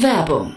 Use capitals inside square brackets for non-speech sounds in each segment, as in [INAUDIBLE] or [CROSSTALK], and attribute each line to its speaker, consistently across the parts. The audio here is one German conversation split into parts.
Speaker 1: Werbung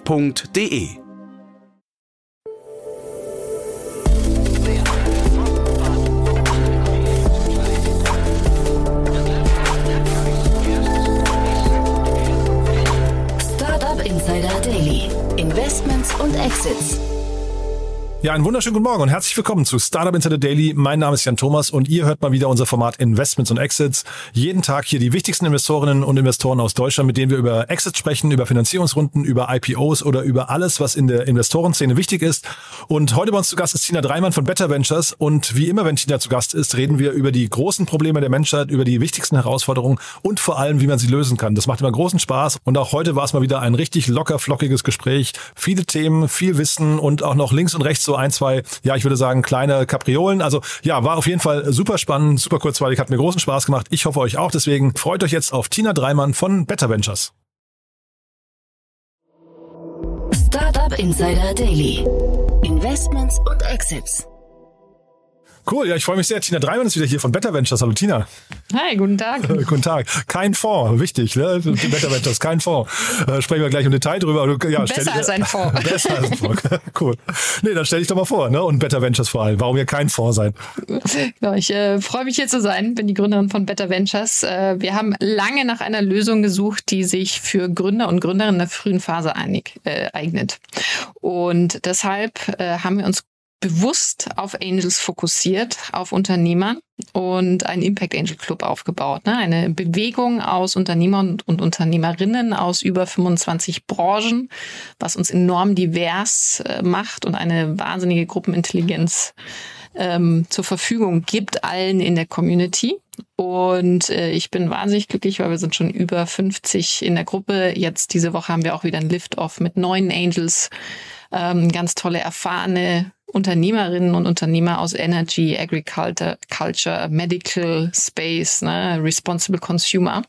Speaker 2: f.de.
Speaker 1: Startup Insider Daily. Investments und Exits.
Speaker 3: Ja, einen wunderschönen guten Morgen und herzlich willkommen zu Startup Insider Daily. Mein Name ist Jan Thomas und ihr hört mal wieder unser Format Investments und Exits. Jeden Tag hier die wichtigsten Investorinnen und Investoren aus Deutschland, mit denen wir über Exits sprechen, über Finanzierungsrunden, über IPOs oder über alles, was in der Investorenszene wichtig ist. Und heute bei uns zu Gast ist Tina Dreimann von Better Ventures und wie immer, wenn Tina zu Gast ist, reden wir über die großen Probleme der Menschheit, über die wichtigsten Herausforderungen und vor allem, wie man sie lösen kann. Das macht immer großen Spaß und auch heute war es mal wieder ein richtig locker, flockiges Gespräch. Viele Themen, viel Wissen und auch noch links und rechts so ein, zwei, ja, ich würde sagen, kleine Kapriolen. Also ja, war auf jeden Fall super spannend, super kurzweilig, hat mir großen Spaß gemacht. Ich hoffe euch auch. Deswegen freut euch jetzt auf Tina Dreimann von Better Ventures.
Speaker 1: Startup Insider Daily. Investments und Exits.
Speaker 3: Cool, ja, ich freue mich sehr. Tina Dreimann ist wieder hier von Better Ventures. Hallo Tina.
Speaker 4: Hi, guten Tag. [LAUGHS]
Speaker 3: guten Tag. Kein Fonds, wichtig, ne? Better Ventures, kein Fonds. Äh, sprechen wir gleich im Detail drüber.
Speaker 4: Ja, [LAUGHS] besser als ein Fonds.
Speaker 3: besser als ein Fonds. cool. Nee, dann stell dich doch mal vor, ne? Und Better Ventures vor allem. Warum ihr kein Fonds seid? [LAUGHS]
Speaker 4: Genau, ich äh, freue mich hier zu sein, bin die Gründerin von Better Ventures. Äh, wir haben lange nach einer Lösung gesucht, die sich für Gründer und Gründerinnen in der frühen Phase einig, äh, eignet. Und deshalb äh, haben wir uns bewusst auf Angels fokussiert, auf Unternehmer und einen Impact Angel Club aufgebaut. Ne? Eine Bewegung aus Unternehmern und Unternehmerinnen aus über 25 Branchen, was uns enorm divers äh, macht und eine wahnsinnige Gruppenintelligenz ähm, zur Verfügung gibt, allen in der Community. Und äh, ich bin wahnsinnig glücklich, weil wir sind schon über 50 in der Gruppe. Jetzt diese Woche haben wir auch wieder ein Lift-Off mit neuen Angels. Ähm, ganz tolle, erfahrene Unternehmerinnen und Unternehmer aus Energy, Agriculture, Culture, Medical Space, ne, Responsible Consumer.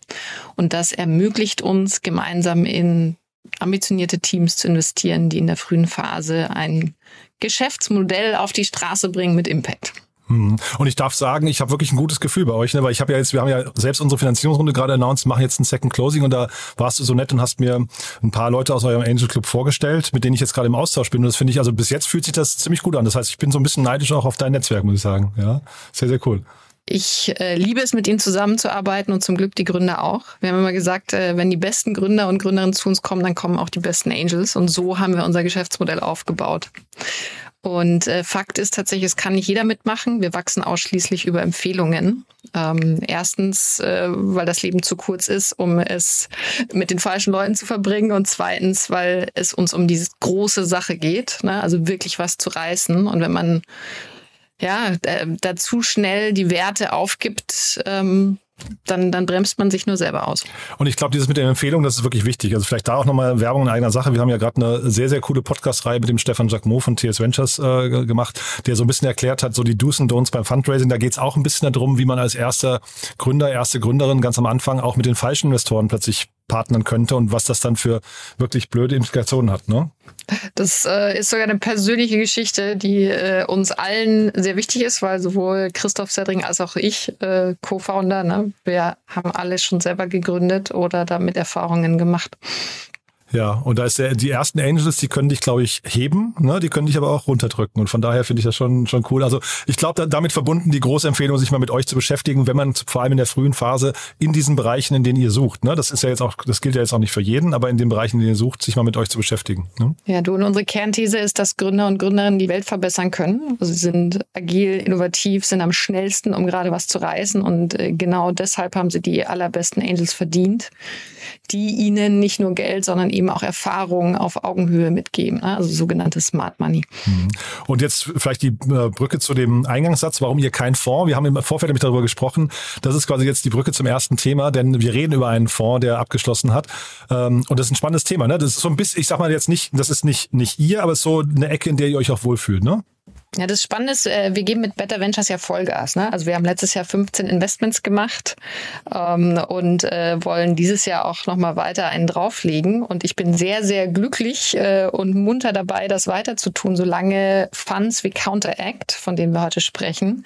Speaker 4: Und das ermöglicht uns, gemeinsam in ambitionierte Teams zu investieren, die in der frühen Phase ein Geschäftsmodell auf die Straße bringen mit Impact.
Speaker 3: Mhm. Und ich darf sagen, ich habe wirklich ein gutes Gefühl bei euch, ne? weil ich habe ja jetzt, wir haben ja selbst unsere Finanzierungsrunde gerade announced, machen jetzt ein Second Closing und da warst du so nett und hast mir ein paar Leute aus eurem Angel Club vorgestellt, mit denen ich jetzt gerade im Austausch bin. Und das finde ich, also bis jetzt fühlt sich das ziemlich gut an. Das heißt, ich bin so ein bisschen neidisch auch auf dein Netzwerk, muss ich sagen. Ja, sehr, sehr cool.
Speaker 4: Ich äh, liebe es, mit ihnen zusammenzuarbeiten und zum Glück die Gründer auch. Wir haben immer gesagt, äh, wenn die besten Gründer und Gründerinnen zu uns kommen, dann kommen auch die besten Angels. Und so haben wir unser Geschäftsmodell aufgebaut. Und äh, Fakt ist tatsächlich, es kann nicht jeder mitmachen. Wir wachsen ausschließlich über Empfehlungen. Ähm, erstens, äh, weil das Leben zu kurz ist, um es mit den falschen Leuten zu verbringen. Und zweitens, weil es uns um diese große Sache geht. Ne? Also wirklich was zu reißen. Und wenn man ja, dazu schnell die Werte aufgibt, ähm, dann, dann bremst man sich nur selber aus.
Speaker 3: Und ich glaube, dieses mit der Empfehlung, das ist wirklich wichtig. Also vielleicht da auch nochmal Werbung in eigener Sache. Wir haben ja gerade eine sehr, sehr coole Podcast-Reihe mit dem Stefan Jacquemot von TS Ventures äh, gemacht, der so ein bisschen erklärt hat, so die Do's und Don'ts beim Fundraising. Da geht es auch ein bisschen darum, wie man als erster Gründer, erste Gründerin ganz am Anfang auch mit den falschen Investoren plötzlich partnern könnte und was das dann für wirklich blöde Implikationen hat. Ne?
Speaker 4: Das äh, ist sogar eine persönliche Geschichte, die äh, uns allen sehr wichtig ist, weil sowohl Christoph Sedring als auch ich, äh, Co-Founder, ne, wir haben alle schon selber gegründet oder damit Erfahrungen gemacht.
Speaker 3: Ja, und da ist der, die ersten Angels, die können dich, glaube ich, heben, ne? die können dich aber auch runterdrücken. Und von daher finde ich das schon, schon cool. Also ich glaube, da, damit verbunden die große Empfehlung, sich mal mit euch zu beschäftigen, wenn man vor allem in der frühen Phase in diesen Bereichen, in denen ihr sucht. Ne? Das ist ja jetzt auch, das gilt ja jetzt auch nicht für jeden, aber in den Bereichen, in denen ihr sucht, sich mal mit euch zu beschäftigen. Ne?
Speaker 4: Ja, du und unsere Kernthese ist, dass Gründer und Gründerinnen die Welt verbessern können. Also sie sind agil, innovativ, sind am schnellsten, um gerade was zu reißen. Und äh, genau deshalb haben sie die allerbesten Angels verdient, die ihnen nicht nur Geld, sondern eben eben auch Erfahrungen auf Augenhöhe mitgeben, ne? also sogenanntes Smart Money.
Speaker 3: Mhm. Und jetzt vielleicht die äh, Brücke zu dem Eingangssatz, warum ihr kein Fonds? Wir haben im Vorfeld nämlich darüber gesprochen. Das ist quasi jetzt die Brücke zum ersten Thema, denn wir reden über einen Fonds, der abgeschlossen hat. Ähm, und das ist ein spannendes Thema. Ne? Das ist so ein bisschen, ich sag mal jetzt nicht, das ist nicht, nicht ihr, aber so eine Ecke, in der ihr euch auch wohlfühlt, ne?
Speaker 4: Ja, das Spannende ist, äh, wir geben mit Better Ventures ja Vollgas. Ne? Also wir haben letztes Jahr 15 Investments gemacht ähm, und äh, wollen dieses Jahr auch nochmal weiter einen drauflegen. Und ich bin sehr, sehr glücklich äh, und munter dabei, das weiter zu tun, solange Funds wie Counteract, von denen wir heute sprechen,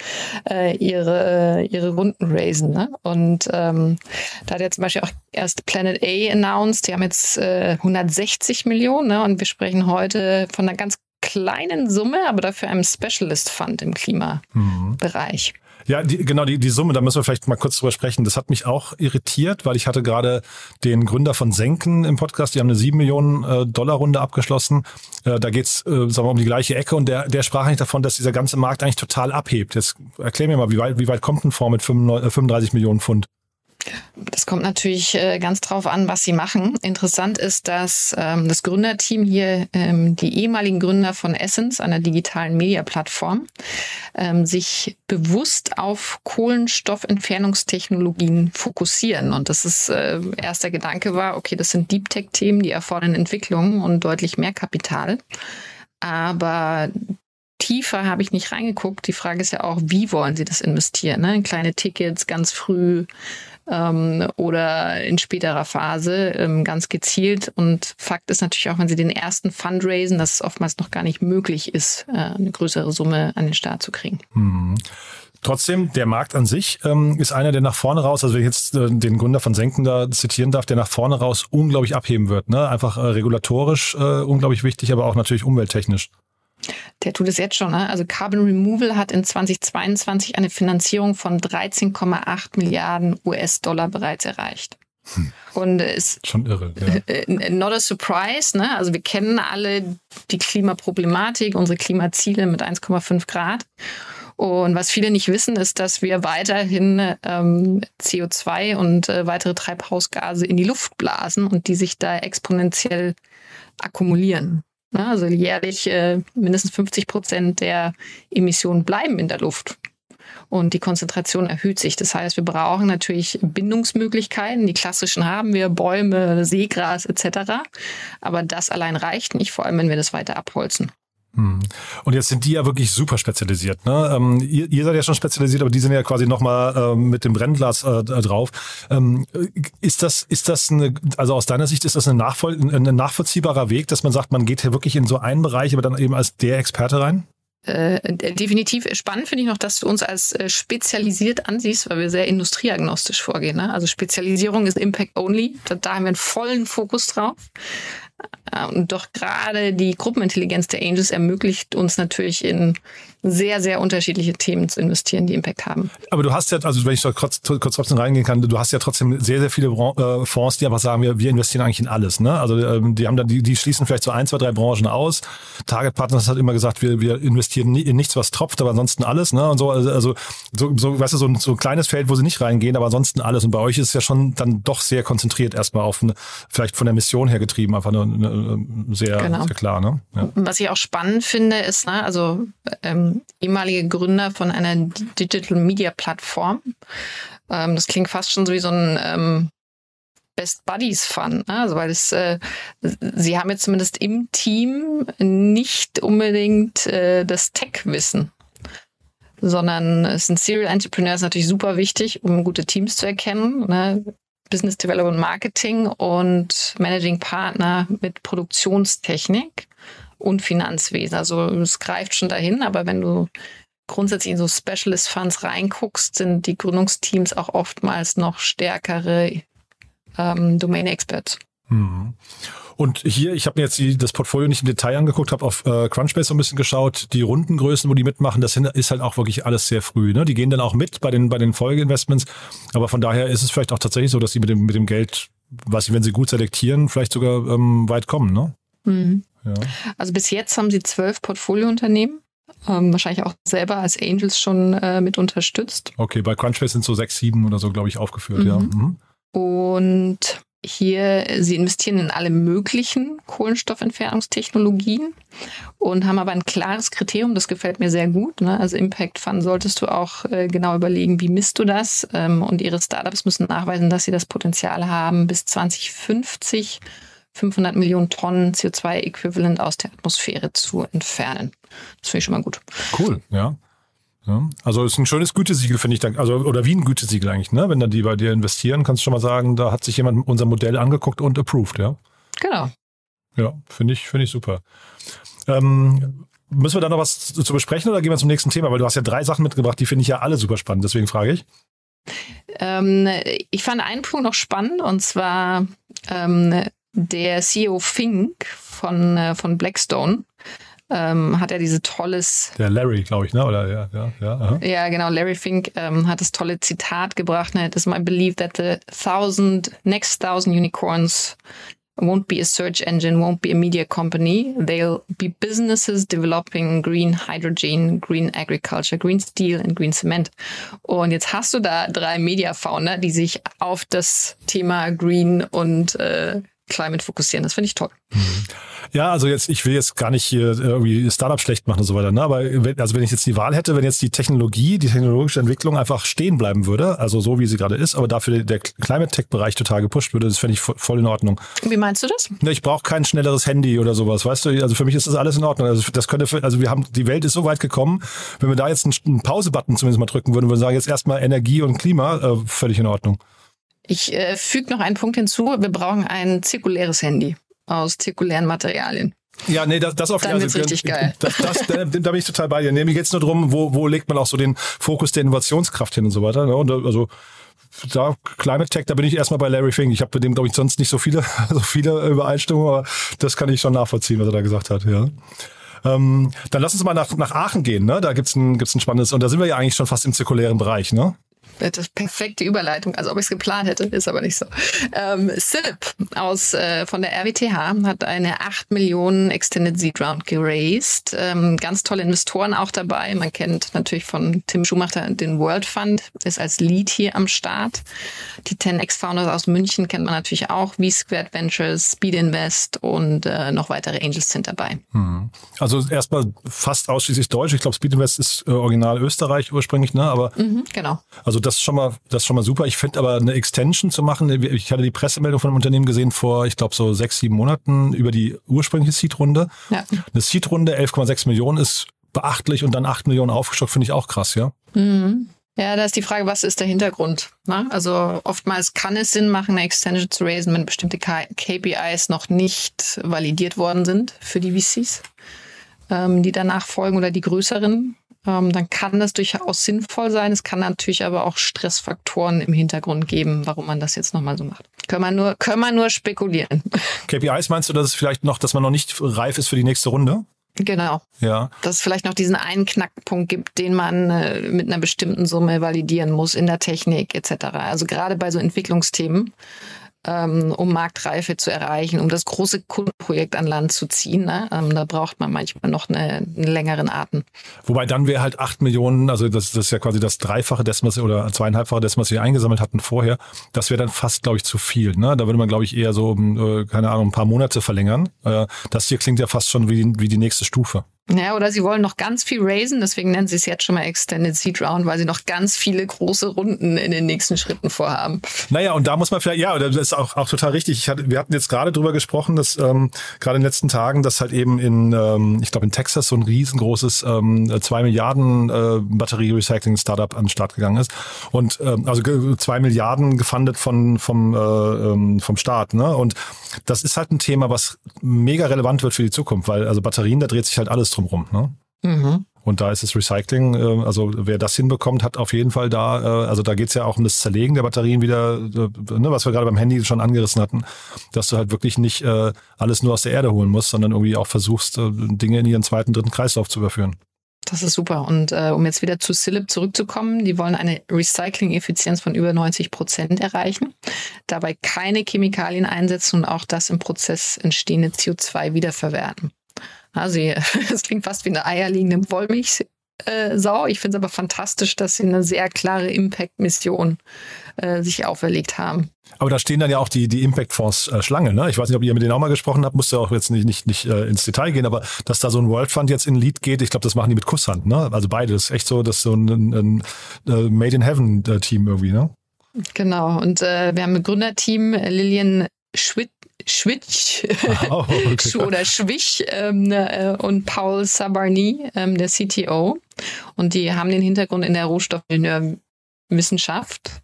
Speaker 4: äh, ihre, ihre Runden raisen. Ne? Und ähm, da hat ja zum Beispiel auch erst Planet A announced, die haben jetzt äh, 160 Millionen ne? und wir sprechen heute von einer ganz kleinen Summe, aber dafür einem Specialist Fund im Klimabereich. Mhm.
Speaker 3: Ja, die, genau, die, die Summe, da müssen wir vielleicht mal kurz drüber sprechen. Das hat mich auch irritiert, weil ich hatte gerade den Gründer von Senken im Podcast, die haben eine 7 Millionen äh, Dollar Runde abgeschlossen. Äh, da geht's äh, sagen wir, mal, um die gleiche Ecke und der, der sprach eigentlich davon, dass dieser ganze Markt eigentlich total abhebt. Jetzt erklär mir mal, wie weit, wie weit kommt ein Fonds mit 35 Millionen Pfund?
Speaker 4: Das kommt natürlich äh, ganz drauf an, was sie machen. Interessant ist, dass ähm, das Gründerteam hier, ähm, die ehemaligen Gründer von Essence, einer digitalen Media-Plattform, ähm, sich bewusst auf Kohlenstoffentfernungstechnologien fokussieren. Und das ist äh, erster Gedanke war, okay, das sind Deep Tech-Themen, die erfordern Entwicklung und deutlich mehr Kapital. Aber tiefer habe ich nicht reingeguckt. Die Frage ist ja auch, wie wollen Sie das investieren? Ne? In kleine Tickets, ganz früh, ähm, oder in späterer Phase ähm, ganz gezielt. Und Fakt ist natürlich auch, wenn Sie den ersten Fundraisen, dass es oftmals noch gar nicht möglich ist, äh, eine größere Summe an den Start zu kriegen.
Speaker 3: Mhm. Trotzdem, der Markt an sich ähm, ist einer, der nach vorne raus, also wenn ich jetzt äh, den Gründer von Senken da zitieren darf, der nach vorne raus unglaublich abheben wird. Ne? Einfach äh, regulatorisch äh, unglaublich wichtig, aber auch natürlich umwelttechnisch.
Speaker 4: Der tut es jetzt schon. Ne? Also Carbon Removal hat in 2022 eine Finanzierung von 13,8 Milliarden US-Dollar bereits erreicht. Hm. Und ist
Speaker 3: schon irre.
Speaker 4: Ja. [LAUGHS] Äh, not a surprise. Ne? Also wir kennen alle die Klimaproblematik, unsere Klimaziele mit 1,5 Grad. Und was viele nicht wissen, ist, dass wir weiterhin ähm, CO2 und äh, weitere Treibhausgase in die Luft blasen und die sich da exponentiell akkumulieren. Ne? Also jährlich äh, mindestens 50 Prozent der Emissionen bleiben in der Luft. Und die Konzentration erhöht sich. Das heißt, wir brauchen natürlich Bindungsmöglichkeiten. Die klassischen haben wir, Bäume, Seegras etc. Aber das allein reicht nicht, vor allem wenn wir das weiter abholzen.
Speaker 3: Hm. Und jetzt sind die ja wirklich super spezialisiert. Ne? Ähm, ihr, ihr, seid ja schon spezialisiert, aber die sind ja quasi nochmal ähm, mit dem Brennglas äh, drauf. Ähm, ist das, ist das eine, also aus deiner Sicht ist das eine Nachvoll ein nachvollziehbarer Weg, dass man sagt, man geht hier wirklich in so einen Bereich, aber dann eben als der Experte rein?
Speaker 4: Äh, definitiv spannend finde ich noch, dass du uns als äh, spezialisiert ansiehst, weil wir sehr industrieagnostisch vorgehen. Ne? Also Spezialisierung ist Impact Only. Da, da haben wir einen vollen Fokus drauf. Äh, und doch gerade die Gruppenintelligenz der Angels ermöglicht uns natürlich in sehr, sehr unterschiedliche Themen zu investieren, die Impact haben.
Speaker 3: Aber du hast ja, also wenn ich so kurz, kurz trotzdem reingehen kann, du hast ja trotzdem sehr, sehr viele äh, Fonds, die einfach sagen, wir, wir investieren eigentlich in alles. Ne? Also ähm, die haben dann, die, die schließen vielleicht so ein, zwei, drei Branchen aus. Target Partners hat immer gesagt, wir, wir investieren in nichts, was tropft, aber ansonsten alles. Ne? Und so, also, also so, so, weißt du, so ein, so ein kleines Feld, wo sie nicht reingehen, aber ansonsten alles. Und bei euch ist es ja schon dann doch sehr konzentriert erstmal auf eine, vielleicht von der Mission her getrieben, einfach eine sehr, genau. sehr klar. Ne?
Speaker 4: Ja. Was ich auch spannend finde, ist, ne, also ähm, ehemalige Gründer von einer Digital Media Plattform. Ähm, das klingt fast schon so wie so ein ähm, Best Buddies Fun, ne? also weil es, äh, sie haben jetzt zumindest im Team nicht unbedingt äh, das Tech-Wissen sondern es sind Serial Entrepreneurs natürlich super wichtig, um gute Teams zu erkennen. Ne? Business Development Marketing und Managing Partner mit Produktionstechnik und Finanzwesen. Also es greift schon dahin, aber wenn du grundsätzlich in so Specialist Funds reinguckst, sind die Gründungsteams auch oftmals noch stärkere ähm, Domain Experts. Mhm.
Speaker 3: Und hier, ich habe mir jetzt die, das Portfolio nicht im Detail angeguckt, habe auf äh, Crunchbase so ein bisschen geschaut, die Rundengrößen, wo die mitmachen, das ist halt auch wirklich alles sehr früh. Ne? Die gehen dann auch mit bei den, bei den Folgeinvestments. Aber von daher ist es vielleicht auch tatsächlich so, dass sie mit dem, mit dem Geld, was sie, wenn sie gut selektieren, vielleicht sogar ähm, weit kommen. Ne?
Speaker 4: Mhm. Ja. Also bis jetzt haben sie zwölf Portfoliounternehmen. Ähm, wahrscheinlich auch selber als Angels schon äh, mit unterstützt.
Speaker 3: Okay, bei Crunchbase sind so sechs, sieben oder so, glaube ich, aufgeführt, mhm. ja. Mhm.
Speaker 4: Und hier, sie investieren in alle möglichen Kohlenstoffentfernungstechnologien und haben aber ein klares Kriterium, das gefällt mir sehr gut. Ne? Also Impact Fund solltest du auch äh, genau überlegen, wie misst du das? Ähm, und ihre Startups müssen nachweisen, dass sie das Potenzial haben, bis 2050 500 Millionen Tonnen CO2-Äquivalent aus der Atmosphäre zu entfernen. Das finde ich schon mal gut.
Speaker 3: Cool, ja. Ja, also ist ein schönes Gütesiegel, finde ich. Dann, also oder wie ein Gütesiegel eigentlich, ne? Wenn dann die bei dir investieren, kannst du schon mal sagen, da hat sich jemand unser Modell angeguckt und approved, ja.
Speaker 4: Genau.
Speaker 3: Ja, finde ich, finde ich super. Ähm, müssen wir da noch was zu, zu besprechen oder gehen wir zum nächsten Thema? Weil du hast ja drei Sachen mitgebracht, die finde ich ja alle super spannend. Deswegen frage ich.
Speaker 4: Ähm, ich fand einen Punkt noch spannend und zwar ähm, der CEO Fink von, äh, von Blackstone ähm, hat er diese tolles.
Speaker 3: Der Larry, glaube ich, ne? Oder ja, ja, ja. Aha.
Speaker 4: Ja, genau. Larry Fink ähm, hat das tolle Zitat gebracht. Ne? It is my belief that the thousand next thousand unicorns won't be a search engine, won't be a media company. They'll be businesses developing green hydrogen, green agriculture, green steel and green cement. Und jetzt hast du da drei Media-Founder, die sich auf das Thema Green und äh, Climate fokussieren. Das finde ich toll.
Speaker 3: Ja, also jetzt, ich will jetzt gar nicht hier irgendwie Startup schlecht machen und so weiter, ne? aber wenn, also wenn ich jetzt die Wahl hätte, wenn jetzt die Technologie, die technologische Entwicklung einfach stehen bleiben würde, also so wie sie gerade ist, aber dafür der Climate Tech Bereich total gepusht würde, das fände ich voll in Ordnung.
Speaker 4: Wie meinst du das?
Speaker 3: Ich brauche kein schnelleres Handy oder sowas, weißt du? Also für mich ist das alles in Ordnung. Also das könnte, für, also wir haben, die Welt ist so weit gekommen, wenn wir da jetzt einen, einen Pause-Button zumindest mal drücken würden, würden wir sagen, jetzt erstmal Energie und Klima, äh, völlig in Ordnung.
Speaker 4: Ich äh, füge noch einen Punkt hinzu. Wir brauchen ein zirkuläres Handy aus zirkulären Materialien.
Speaker 3: Ja, nee, das, das auf
Speaker 4: Dann wird's richtig geil.
Speaker 3: Das, das, da, da bin ich total bei dir. Nee, mir geht's nur drum, wo, wo legt man auch so den Fokus der Innovationskraft hin und so weiter. Ne? Und da, also da Climate Tech, da bin ich erstmal bei Larry Fink. Ich habe mit dem, glaube ich, sonst nicht so viele, [LAUGHS] so viele Übereinstimmungen, aber das kann ich schon nachvollziehen, was er da gesagt hat, ja. Ähm, dann lass uns mal nach, nach Aachen gehen, ne? Da gibt's ein, gibt's ein spannendes, und da sind wir ja eigentlich schon fast im zirkulären Bereich, ne?
Speaker 4: Das perfekte Überleitung, als ob ich es geplant hätte, ist aber nicht so. Ähm, Silip aus, äh, von der RWTH hat eine 8 Millionen Extended Seed Round geraced. Ähm, ganz tolle Investoren auch dabei. Man kennt natürlich von Tim Schumacher den World Fund, ist als Lead hier am Start. Die 10x Founders aus München kennt man natürlich auch, wie Squared Ventures, Speed Invest und äh, noch weitere Angels sind dabei.
Speaker 3: Hm. Also erstmal fast ausschließlich Deutsch. Ich glaube, Speed Invest ist äh, original Österreich ursprünglich, ne? Aber
Speaker 4: mhm, genau.
Speaker 3: Also das ist schon mal, das ist schon mal super. Ich finde aber eine Extension zu machen, ich hatte die Pressemeldung von einem Unternehmen gesehen vor, ich glaube, so sechs, sieben Monaten über die ursprüngliche Seed-Runde. Ja. Eine Seed-Runde, 11,6 Millionen ist beachtlich und dann 8 Millionen aufgestockt, finde ich auch krass, ja.
Speaker 4: Mhm. Ja, da ist die Frage, was ist der Hintergrund? Ne? Also oftmals kann es Sinn machen, eine Extension zu raisen, wenn bestimmte KPIs noch nicht validiert worden sind für die VCs, ähm, die danach folgen oder die größeren ähm, dann kann das durchaus sinnvoll sein. Es kann natürlich aber auch Stressfaktoren im Hintergrund geben, warum man das jetzt nochmal so macht. Können wir nur, können wir nur spekulieren.
Speaker 3: KPIs meinst du, dass es vielleicht noch, dass man noch nicht reif ist für die nächste Runde?
Speaker 4: Genau.
Speaker 3: Ja.
Speaker 4: Dass es vielleicht noch diesen einen Knackpunkt gibt, den man äh, mit einer bestimmten Summe validieren muss in der Technik etc. Also gerade bei so Entwicklungsthemen ähm, um Marktreife zu erreichen, um das große Kundenprojekt an Land zu ziehen. Ne? Ähm, da braucht man manchmal noch eine, einen längeren Atem.
Speaker 3: Wobei dann wäre halt acht Millionen, also das, das ist ja quasi das Dreifache dessen, was oder zweieinhalbfache dessen, was wir eingesammelt hatten vorher. Das wäre dann fast, glaube ich, zu viel. Ne? Da würde man, glaube ich, eher so, äh, keine Ahnung, ein paar Monate verlängern. Äh, das hier klingt ja fast schon wie, wie die nächste Stufe.
Speaker 4: Ja, oder sie wollen noch ganz viel raisen, deswegen nennen sie es jetzt schon mal Extended Seed Round, weil sie noch ganz viele große Runden in den nächsten Schritten vorhaben.
Speaker 3: Naja, und da muss man vielleicht, ja, das ist auch, auch total richtig. Ich hatte, wir hatten jetzt gerade drüber gesprochen, dass ähm, gerade in den letzten Tagen, dass halt eben in, ähm, ich glaube in Texas so ein riesengroßes ähm, zwei Milliarden äh, Batterie-Recycling-Startup an den Start gegangen ist. Und ähm, also zwei Milliarden gefundet von, vom, äh, ähm, vom Staat. Ne? Und das ist halt ein Thema, was mega relevant wird für die Zukunft, weil also Batterien, da dreht sich halt alles drumrum. Ne? Mhm. Und da ist das Recycling, äh, also wer das hinbekommt, hat auf jeden Fall da, äh, also da geht's ja auch um das Zerlegen der Batterien wieder, äh, ne, was wir gerade beim Handy schon angerissen hatten, dass du halt wirklich nicht alles nur aus der Erde holen musst, sondern irgendwie auch versuchst, Dinge in ihren zweiten, dritten Kreislauf zu überführen.
Speaker 4: Das ist super. Und äh, um jetzt wieder zu Silip zurückzukommen, die wollen eine Recycling-Effizienz von über 90 Prozent erreichen, dabei keine Chemikalien einsetzen und auch das im Prozess entstehende CO2 wiederverwerten. Also [LAUGHS] es klingt fast wie eine eierliegende Wollmilch, äh. Ich finde es aber fantastisch, dass sie eine sehr klare Impact-Mission äh, sich auferlegt haben.
Speaker 3: Aber da stehen dann ja auch die, die Impact Fonds äh, Schlange. Ne? Ich weiß nicht, ob ihr mit denen auch mal gesprochen habt, musst du auch jetzt nicht, nicht, nicht äh, ins Detail gehen, aber dass da so ein World Fund jetzt in Lead geht, ich glaube, das machen die mit Kusshand. Ne? Also beide, das ist echt so, dass so ein, ein, ein äh, Made in Heaven äh, Team irgendwie. Ne?
Speaker 4: Genau. Und wir haben ein Gründerteam, Lilian Schwitt Schwitsch oh, [LAUGHS] okay. oder Schwich ähm, äh, und Paul Sabarny, ähm, der CTO. Und die haben den Hintergrund in der Rohstoffingenieurwissenschaft.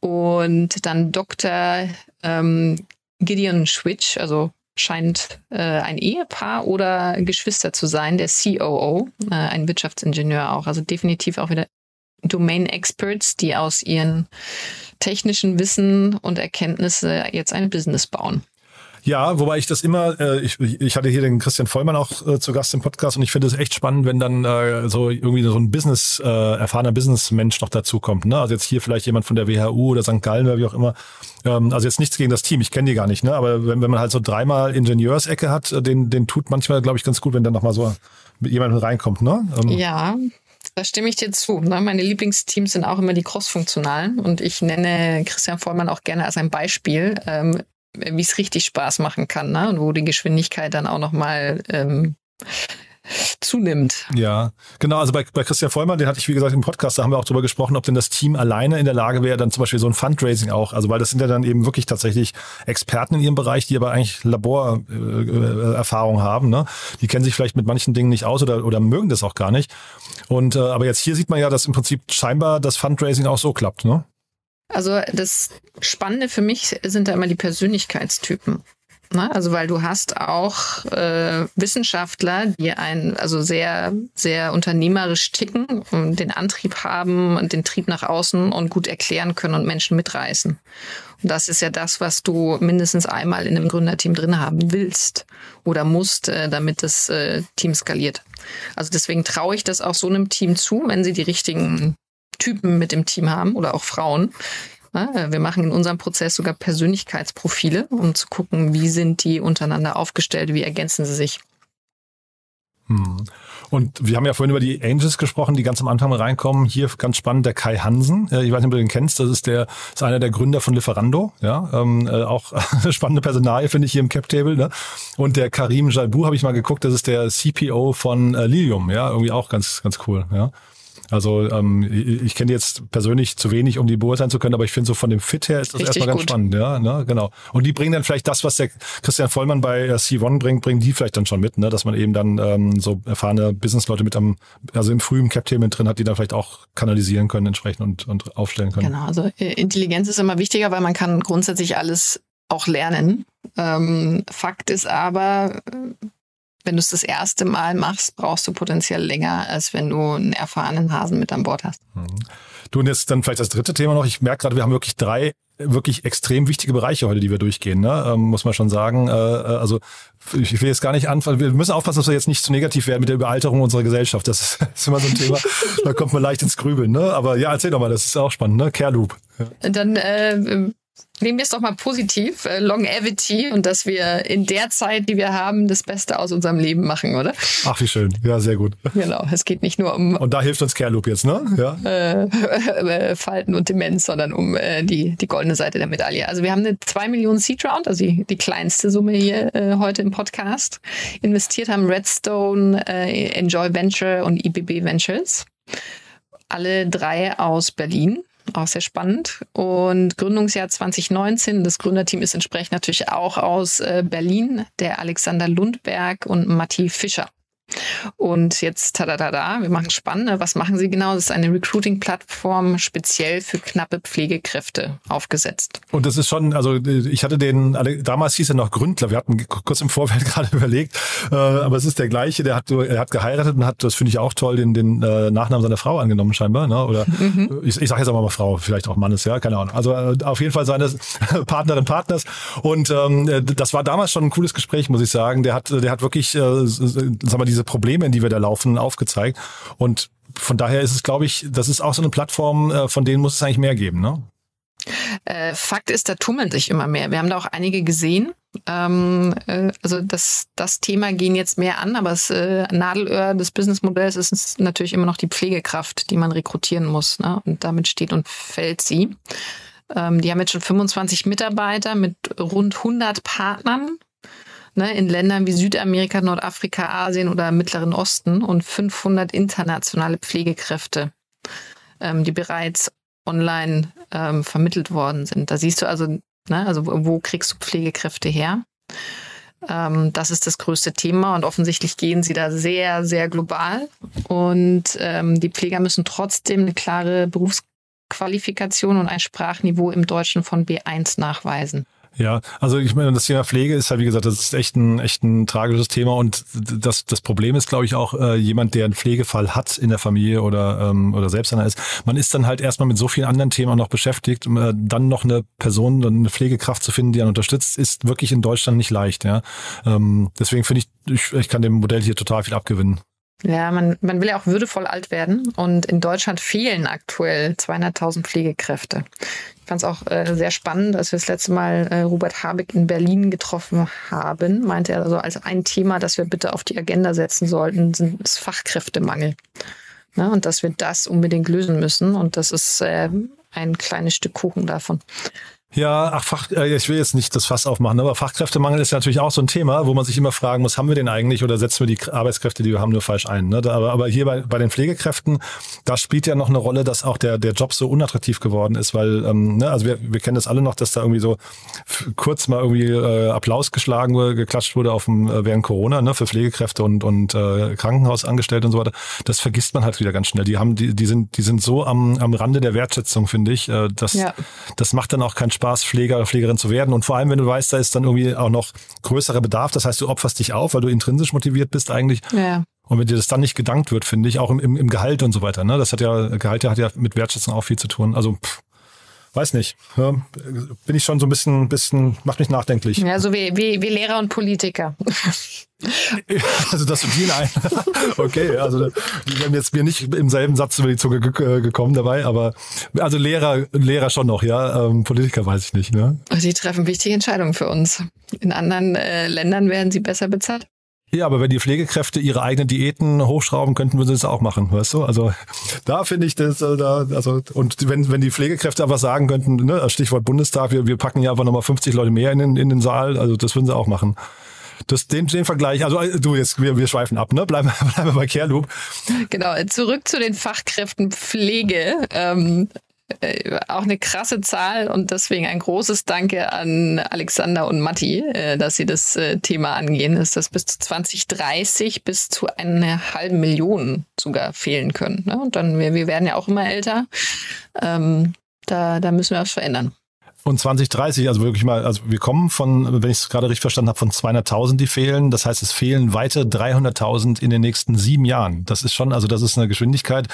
Speaker 4: Und dann Dr. Ähm, Gideon Schwitsch, also scheint äh, ein Ehepaar oder Geschwister zu sein, der COO, äh, ein Wirtschaftsingenieur auch. Also definitiv auch wieder Domain Experts, die aus ihren technischen Wissen und Erkenntnisse jetzt ein Business bauen.
Speaker 3: Ja, wobei ich das immer, äh, ich, ich hatte hier den Christian Vollmann auch äh, zu Gast im Podcast und ich finde es echt spannend, wenn dann äh, so irgendwie so ein Business, äh, erfahrener Businessmensch noch dazukommt. Ne? Also jetzt hier vielleicht jemand von der WHU oder St. Gallen oder wie auch immer. Ähm, also jetzt nichts gegen das Team, ich kenne die gar nicht, ne? Aber wenn, wenn man halt so dreimal Ingenieursecke hat, äh, den, den tut manchmal, glaube ich, ganz gut, wenn dann nochmal so mit reinkommt, ne?
Speaker 4: Ähm, ja, da stimme ich dir zu. Ne? Meine Lieblingsteams sind auch immer die Cross-Funktionalen und ich nenne Christian Vollmann auch gerne als ein Beispiel, ähm, wie es richtig Spaß machen kann ne? und wo die Geschwindigkeit dann auch nochmal ähm, zunimmt.
Speaker 3: Ja, genau. Also bei, bei Christian Vollmann, den hatte ich, wie gesagt, im Podcast, da haben wir auch drüber gesprochen, ob denn das Team alleine in der Lage wäre, dann zum Beispiel so ein Fundraising auch. Also weil das sind ja dann eben wirklich tatsächlich Experten in ihrem Bereich, die aber eigentlich Laborerfahrung äh, haben. Ne? Die kennen sich vielleicht mit manchen Dingen nicht aus oder, oder mögen das auch gar nicht. Und äh, aber jetzt hier sieht man ja, dass im Prinzip scheinbar das Fundraising auch so klappt. Ne?
Speaker 4: Also das Spannende für mich sind da immer die Persönlichkeitstypen. Ne? Also weil du hast auch äh, Wissenschaftler, die ein also sehr sehr unternehmerisch ticken und den Antrieb haben und den Trieb nach außen und gut erklären können und Menschen mitreißen. Und das ist ja das, was du mindestens einmal in einem Gründerteam drin haben willst oder musst, äh, damit das äh, Team skaliert. Also deswegen traue ich das auch so einem Team zu, wenn sie die richtigen Typen mit dem Team haben oder auch Frauen, wir machen in unserem Prozess sogar Persönlichkeitsprofile, um zu gucken, wie sind die untereinander aufgestellt, wie ergänzen sie sich.
Speaker 3: Hm. Und wir haben ja vorhin über die Angels gesprochen, die ganz am Anfang reinkommen. Hier ganz spannend der Kai Hansen. Ich weiß nicht, ob du den kennst. Das ist der ist einer der Gründer von Lieferando. Ja, ähm, äh, auch [LAUGHS] spannende Personalie finde ich hier im Cap Table. Ne? Und der Karim Jalbou habe ich mal geguckt. Das ist der CPO von äh, Lilium. Ja, irgendwie auch ganz ganz cool. Ja. Also ähm, ich, kenne jetzt persönlich zu wenig, um die beurteilen zu können, aber ich finde so von dem Fit her ist das Richtig erstmal ganz gut. spannend. Ja, ne, genau. Und die bringen dann vielleicht das, was der Christian Vollmann bei äh, C1 bringt, bringen die vielleicht dann schon mit, ne? dass man eben dann ähm, so erfahrene Businessleute mit am, also im frühen Cap-Team drin hat, die dann vielleicht auch kanalisieren können entsprechend und, und aufstellen können.
Speaker 4: Genau, also äh, Intelligenz ist immer wichtiger, weil man kann grundsätzlich alles auch lernen. Ähm, Fakt ist aber, wenn du es das erste Mal machst, brauchst du potenziell länger, als wenn du einen erfahrenen Hasen mit an Bord hast. Mhm.
Speaker 3: Du und jetzt dann vielleicht das dritte Thema noch. Ich merke gerade, wir haben wirklich drei wirklich extrem wichtige Bereiche heute, die wir durchgehen, ne? ähm, muss man schon sagen. Äh, äh, also ich will jetzt gar nicht anfangen. Wir müssen aufpassen, dass wir jetzt nicht zu negativ werden mit der Überalterung unserer Gesellschaft. Das ist, [LAUGHS] ist immer so ein Thema. da kommt man leicht ins Grübeln. Ne? Aber ja, erzähl doch mal, das ist auch spannend. Ne? Care Loop.
Speaker 4: Ja. Dann äh, Nehmen wir es doch mal positiv, äh, Longevity und dass wir in der Zeit, die wir haben, das Beste aus unserem Leben machen, oder?
Speaker 3: Ach, wie schön. Ja, sehr gut.
Speaker 4: Genau. Es geht nicht nur um.
Speaker 3: Und da hilft uns Care Loop jetzt, ne? Ja.
Speaker 4: Äh, [LAUGHS] äh, Falten und Demenz, sondern um äh, die, die goldene Seite der Medaille. Also wir haben eine 2 Millionen Seed Round, also die, die kleinste Summe hier äh, heute im Podcast. Investiert haben Redstone, äh, Enjoy Venture und IBB Ventures. Alle drei aus Berlin auch sehr spannend. Und Gründungsjahr 2019, das Gründerteam ist entsprechend natürlich auch aus äh, Berlin, der Alexander Lundberg und Matti Fischer. Und jetzt, tada, wir machen spannend. Was machen Sie genau? Das ist eine Recruiting-Plattform speziell für knappe Pflegekräfte aufgesetzt.
Speaker 3: Und das ist schon, also ich hatte den, damals hieß er noch Gründler, wir hatten kurz im Vorfeld [LAUGHS] gerade überlegt, äh, aber es ist der gleiche, der hat, er hat geheiratet und hat, das finde ich auch toll, den, den äh, Nachnamen seiner Frau angenommen scheinbar, ne? oder mhm. ich, ich sage jetzt aber mal Frau, vielleicht auch Mannes, ja, keine Ahnung. Also äh, auf jeden Fall seines [LAUGHS] Partnerin, Partners und ähm, das war damals schon ein cooles Gespräch, muss ich sagen. Der hat, der hat wirklich, äh, sag mal, diese diese Probleme, in die wir da laufen, aufgezeigt. Und von daher ist es, glaube ich, das ist auch so eine Plattform, äh, von denen muss es eigentlich mehr geben, ne?
Speaker 4: Äh, Fakt ist, da tummeln sich immer mehr. Wir haben da auch einige gesehen, Ähm, äh, also das, das Thema gehen jetzt mehr an, aber das Nadelöhr des Businessmodells ist natürlich immer noch die Pflegekraft, die man rekrutieren muss. Ne? Und damit steht und fällt sie. Ähm, die haben jetzt schon 25 Mitarbeiter mit rund 100 Partnern ne, in Ländern wie Südamerika, Nordafrika, Asien oder Mittleren Osten und 500 internationale Pflegekräfte, ähm, die bereits online ähm, vermittelt worden sind. Da siehst du also, ne, also wo kriegst du Pflegekräfte her? Ähm, das ist das größte Thema und offensichtlich gehen sie da sehr, sehr global. Und ähm, die Pfleger müssen trotzdem eine klare Berufsqualifikation und ein Sprachniveau im Deutschen von B1 nachweisen.
Speaker 3: Ja, also ich meine, das Thema Pflege ist ja, wie gesagt, das ist echt ein, echt ein tragisches Thema und das, das Problem ist, glaube ich, auch äh, jemand, der einen Pflegefall hat in der Familie oder, ähm, oder selbst einer ist. Man ist dann halt erstmal mit so vielen anderen Themen noch beschäftigt. Äh, dann noch eine Person, eine Pflegekraft zu finden, die einen unterstützt, ist wirklich in Deutschland nicht leicht. Ja, ähm, Deswegen finde ich, ich, ich kann dem Modell hier total viel abgewinnen.
Speaker 4: Ja, man, man will ja auch würdevoll alt werden und in Deutschland fehlen aktuell 200.000 Pflegekräfte. Ich fand es auch äh, sehr spannend, als wir das letzte Mal äh, Robert Habeck in Berlin getroffen haben, meinte er also als ein Thema, das wir bitte auf die Agenda setzen sollten, sind, ist Fachkräftemangel. Ja, und dass wir das unbedingt lösen müssen und das ist äh, ein kleines Stück Kuchen davon.
Speaker 3: Ja, ach, Fach, äh, ich will jetzt nicht das Fass aufmachen, aber Fachkräftemangel ist ja natürlich auch so ein Thema, wo man sich immer fragen muss, haben wir den eigentlich oder setzen wir die Arbeitskräfte, die wir haben, nur falsch ein? Ne? Aber, aber hier bei, bei den Pflegekräften, da spielt ja noch eine Rolle, dass auch der, der Job so unattraktiv geworden ist, weil, ähm, ne, also wir, wir kennen das alle noch, dass da irgendwie so kurz mal irgendwie äh, Applaus geschlagen wurde, geklatscht wurde auf dem, äh, während Corona, ne, für Pflegekräfte und, und äh, Krankenhausangestellte und so weiter. Das vergisst man halt wieder ganz schnell. Die haben, die, die sind, die sind so am, am Rande der Wertschätzung, finde ich. Äh, das, ja. das macht dann auch keinen Spaß, Pfleger oder Pflegerin zu werden. Und vor allem, wenn du weißt, da ist dann irgendwie auch noch größerer Bedarf. Das heißt, du opferst dich auf, weil du intrinsisch motiviert bist eigentlich. Ja. Und wenn dir das dann nicht gedankt wird, finde ich, auch im, im, im Gehalt und so weiter. Ne? Das hat ja, Gehalt hat ja mit Wertschätzung auch viel zu tun. Also pff, weiß nicht. Ja, bin ich schon so ein bisschen, bisschen, macht mich nachdenklich.
Speaker 4: Ja, so wie, wie, wie Lehrer und Politiker. [LAUGHS]
Speaker 3: Also das sind die ein. Okay, also die werden jetzt mir nicht im selben Satz über die Zunge äh, gekommen dabei, aber also Lehrer, Lehrer schon noch, ja. Ähm, Politiker weiß ich nicht, ne?
Speaker 4: Sie treffen wichtige Entscheidungen für uns. In anderen äh, Ländern werden sie besser bezahlt.
Speaker 3: Ja, aber wenn die Pflegekräfte ihre eigenen Diäten hochschrauben könnten, würden sie das auch machen, weißt du? Also da finde ich das, äh, da, also und wenn, wenn die Pflegekräfte einfach sagen könnten, ne, Stichwort Bundestag, wir, wir packen ja einfach nochmal 50 Leute mehr in den, in den Saal, also das würden sie auch machen. Das, den, den Vergleich, also äh, du, jetzt, wir, wir schweifen ab, ne? Bleiben, [LAUGHS] bleiben wir bei Care
Speaker 4: Genau, zurück zu den Fachkräften Pflege. Ähm, äh, auch eine krasse Zahl und deswegen ein großes Danke an Alexander und Matti, äh, dass sie das äh, Thema angehen, ist, dass bis zu 2030 bis zu einer halben Million sogar fehlen können. Ne? Und dann, wir, wir werden ja auch immer älter. Ähm, da, da müssen wir was verändern.
Speaker 3: Und 2030, also wirklich mal, also wir kommen von, wenn ich es gerade richtig verstanden habe, von 200.000, die fehlen. Das heißt, es fehlen weitere 300.000 in den nächsten sieben Jahren. Das ist schon, also das ist eine Geschwindigkeit,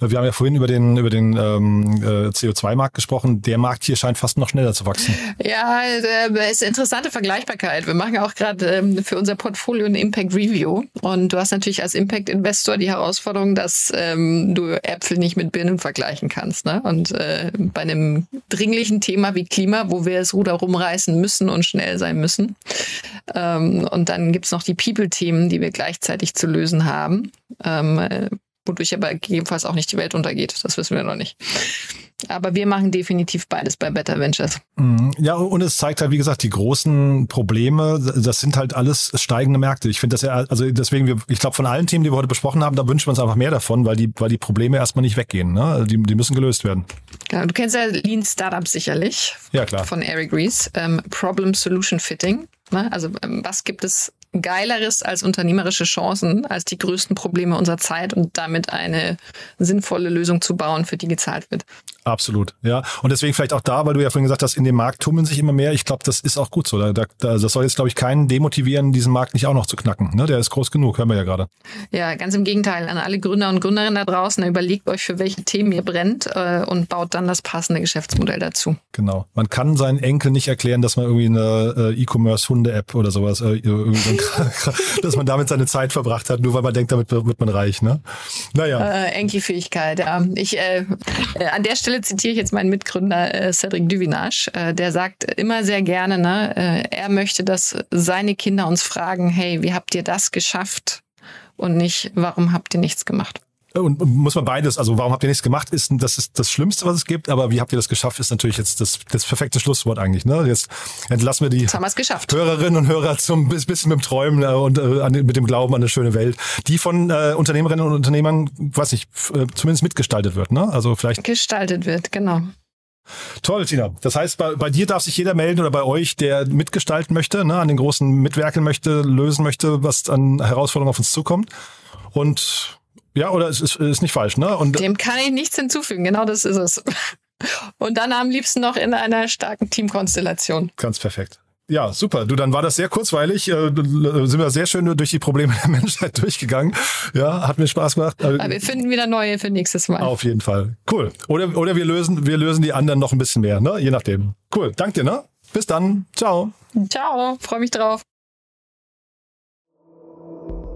Speaker 3: wir haben ja vorhin über den, über den ähm, äh, CO2-Markt gesprochen. Der Markt hier scheint fast noch schneller zu wachsen.
Speaker 4: Ja, äh, ist eine interessante Vergleichbarkeit. Wir machen auch gerade ähm, für unser Portfolio ein Impact Review. Und du hast natürlich als Impact-Investor die Herausforderung, dass ähm, du Äpfel nicht mit Birnen vergleichen kannst. Ne? Und äh, bei einem dringlichen Thema wie Klima, wo wir das Ruder rumreißen müssen und schnell sein müssen. Ähm, und dann gibt's noch die People-Themen, die wir gleichzeitig zu lösen haben. Ähm, äh, wodurch aber gegebenenfalls auch nicht die Welt untergeht. Das wissen wir noch nicht. Aber wir machen definitiv beides bei Better Ventures.
Speaker 3: Mhm. Ja, und es zeigt halt, wie gesagt, die großen Probleme, das sind halt alles steigende Märkte. Ich finde das ja, also deswegen, ich glaube, von allen Themen, die wir heute besprochen haben, da wünschen wir uns einfach mehr davon, weil die, weil die Probleme erstmal nicht weggehen. Ne? Die, die müssen gelöst werden.
Speaker 4: Genau, du kennst ja Lean Startup sicherlich.
Speaker 3: Ja, klar.
Speaker 4: Von Eric Rees. Ähm, Problem Solution Fitting. Ne? Also ähm, was gibt es Geileres als unternehmerische Chancen, als die größten Probleme unserer Zeit und damit eine sinnvolle Lösung zu bauen, für die gezahlt wird.
Speaker 3: Absolut, ja. Und deswegen vielleicht auch da, weil du ja vorhin gesagt hast, in dem Markt tummeln sich immer mehr. Ich glaube, das ist auch gut so. Da, da, das soll jetzt, glaube ich, keinen demotivieren, diesen Markt nicht auch noch zu knacken. Ne? Der ist groß genug, hören wir ja gerade.
Speaker 4: Ja, ganz im Gegenteil. An alle Gründer und Gründerinnen da draußen, überlegt euch, für welche Themen ihr brennt äh, und baut dann das passende Geschäftsmodell dazu.
Speaker 3: Genau. Man kann seinen Enkel nicht erklären, dass man irgendwie eine äh, E-Commerce-Hunde-App oder sowas äh, [LAUGHS] dass man damit seine Zeit verbracht hat, nur weil man denkt, damit wird man reich. Ne?
Speaker 4: Naja. Äh, Enkelfähigkeit, ja. Ich, äh, äh, an der Stelle Zitiere ich jetzt meinen Mitgründer äh, Cedric Duvinage. Äh, der sagt immer sehr gerne, ne, äh, er möchte, dass seine Kinder uns fragen, hey, wie habt ihr das geschafft? Und nicht, warum habt ihr nichts gemacht?
Speaker 3: Und muss man beides, also warum habt ihr nichts gemacht, ist das ist das Schlimmste, was es gibt, aber wie habt ihr das geschafft, ist natürlich jetzt das, das perfekte Schlusswort eigentlich. Ne? Jetzt entlassen wir die Hörerinnen und Hörer zum bisschen mit dem Träumen äh, und äh, mit dem Glauben an eine schöne Welt, die von äh, Unternehmerinnen und Unternehmern, weiß ich, äh, zumindest mitgestaltet wird. Ne? Also vielleicht
Speaker 4: gestaltet wird, genau.
Speaker 3: Toll, Tina. Das heißt, bei, bei dir darf sich jeder melden oder bei euch, der mitgestalten möchte, ne, an den großen mitwerken möchte, lösen möchte, was an Herausforderungen auf uns zukommt. Und ja, oder es ist, ist nicht falsch, ne?
Speaker 4: Und Dem kann ich nichts hinzufügen, genau das ist es. [LAUGHS] Und dann am liebsten noch in einer starken Teamkonstellation.
Speaker 3: Ganz perfekt. Ja, super. Du, dann war das sehr kurzweilig. Äh, sind wir sehr schön durch die Probleme der [LAUGHS] Menschheit durchgegangen. Ja, hat mir Spaß gemacht.
Speaker 4: Aber wir finden wieder neue für nächstes Mal.
Speaker 3: Auf jeden Fall. Cool. Oder, oder wir lösen, wir lösen die anderen noch ein bisschen mehr, ne? Je nachdem. Cool. Dank dir, ne? Bis dann. Ciao.
Speaker 4: Ciao. Freue mich drauf.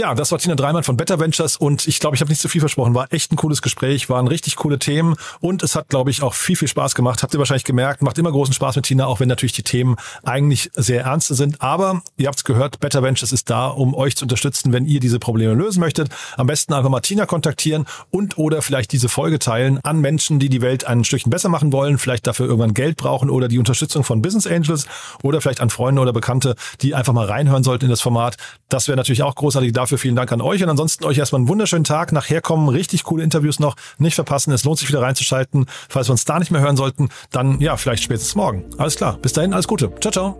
Speaker 3: Ja, das war Tina Dreimann von Better Ventures und ich glaube, ich habe nicht zu viel versprochen. War echt ein cooles Gespräch, waren richtig coole Themen und es hat, glaube ich, auch viel, viel Spaß gemacht. Habt ihr wahrscheinlich gemerkt, macht immer großen Spaß mit Tina, auch wenn natürlich die Themen eigentlich sehr ernst sind. Aber ihr habt es gehört, Better Ventures ist da, um euch zu unterstützen, wenn ihr diese Probleme lösen möchtet. Am besten einfach mal Tina kontaktieren und oder vielleicht diese Folge teilen an Menschen, die die Welt ein Stückchen besser machen wollen, vielleicht dafür irgendwann Geld brauchen oder die Unterstützung von Business Angels oder vielleicht an Freunde oder Bekannte, die einfach mal reinhören sollten in das Format. Das wäre natürlich auch großartig Dafür vielen Dank an euch und ansonsten euch erstmal einen wunderschönen Tag. Nachher kommen richtig coole Interviews noch. Nicht verpassen. Es lohnt sich wieder reinzuschalten. Falls wir uns da nicht mehr hören sollten, dann ja, vielleicht spätestens morgen. Alles klar. Bis dahin, alles Gute. Ciao, ciao.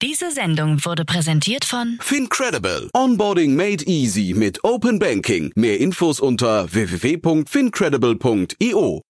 Speaker 1: Diese Sendung wurde präsentiert von
Speaker 2: Fincredible. Onboarding made easy mit Open Banking. Mehr Infos unter www.fincredible.io.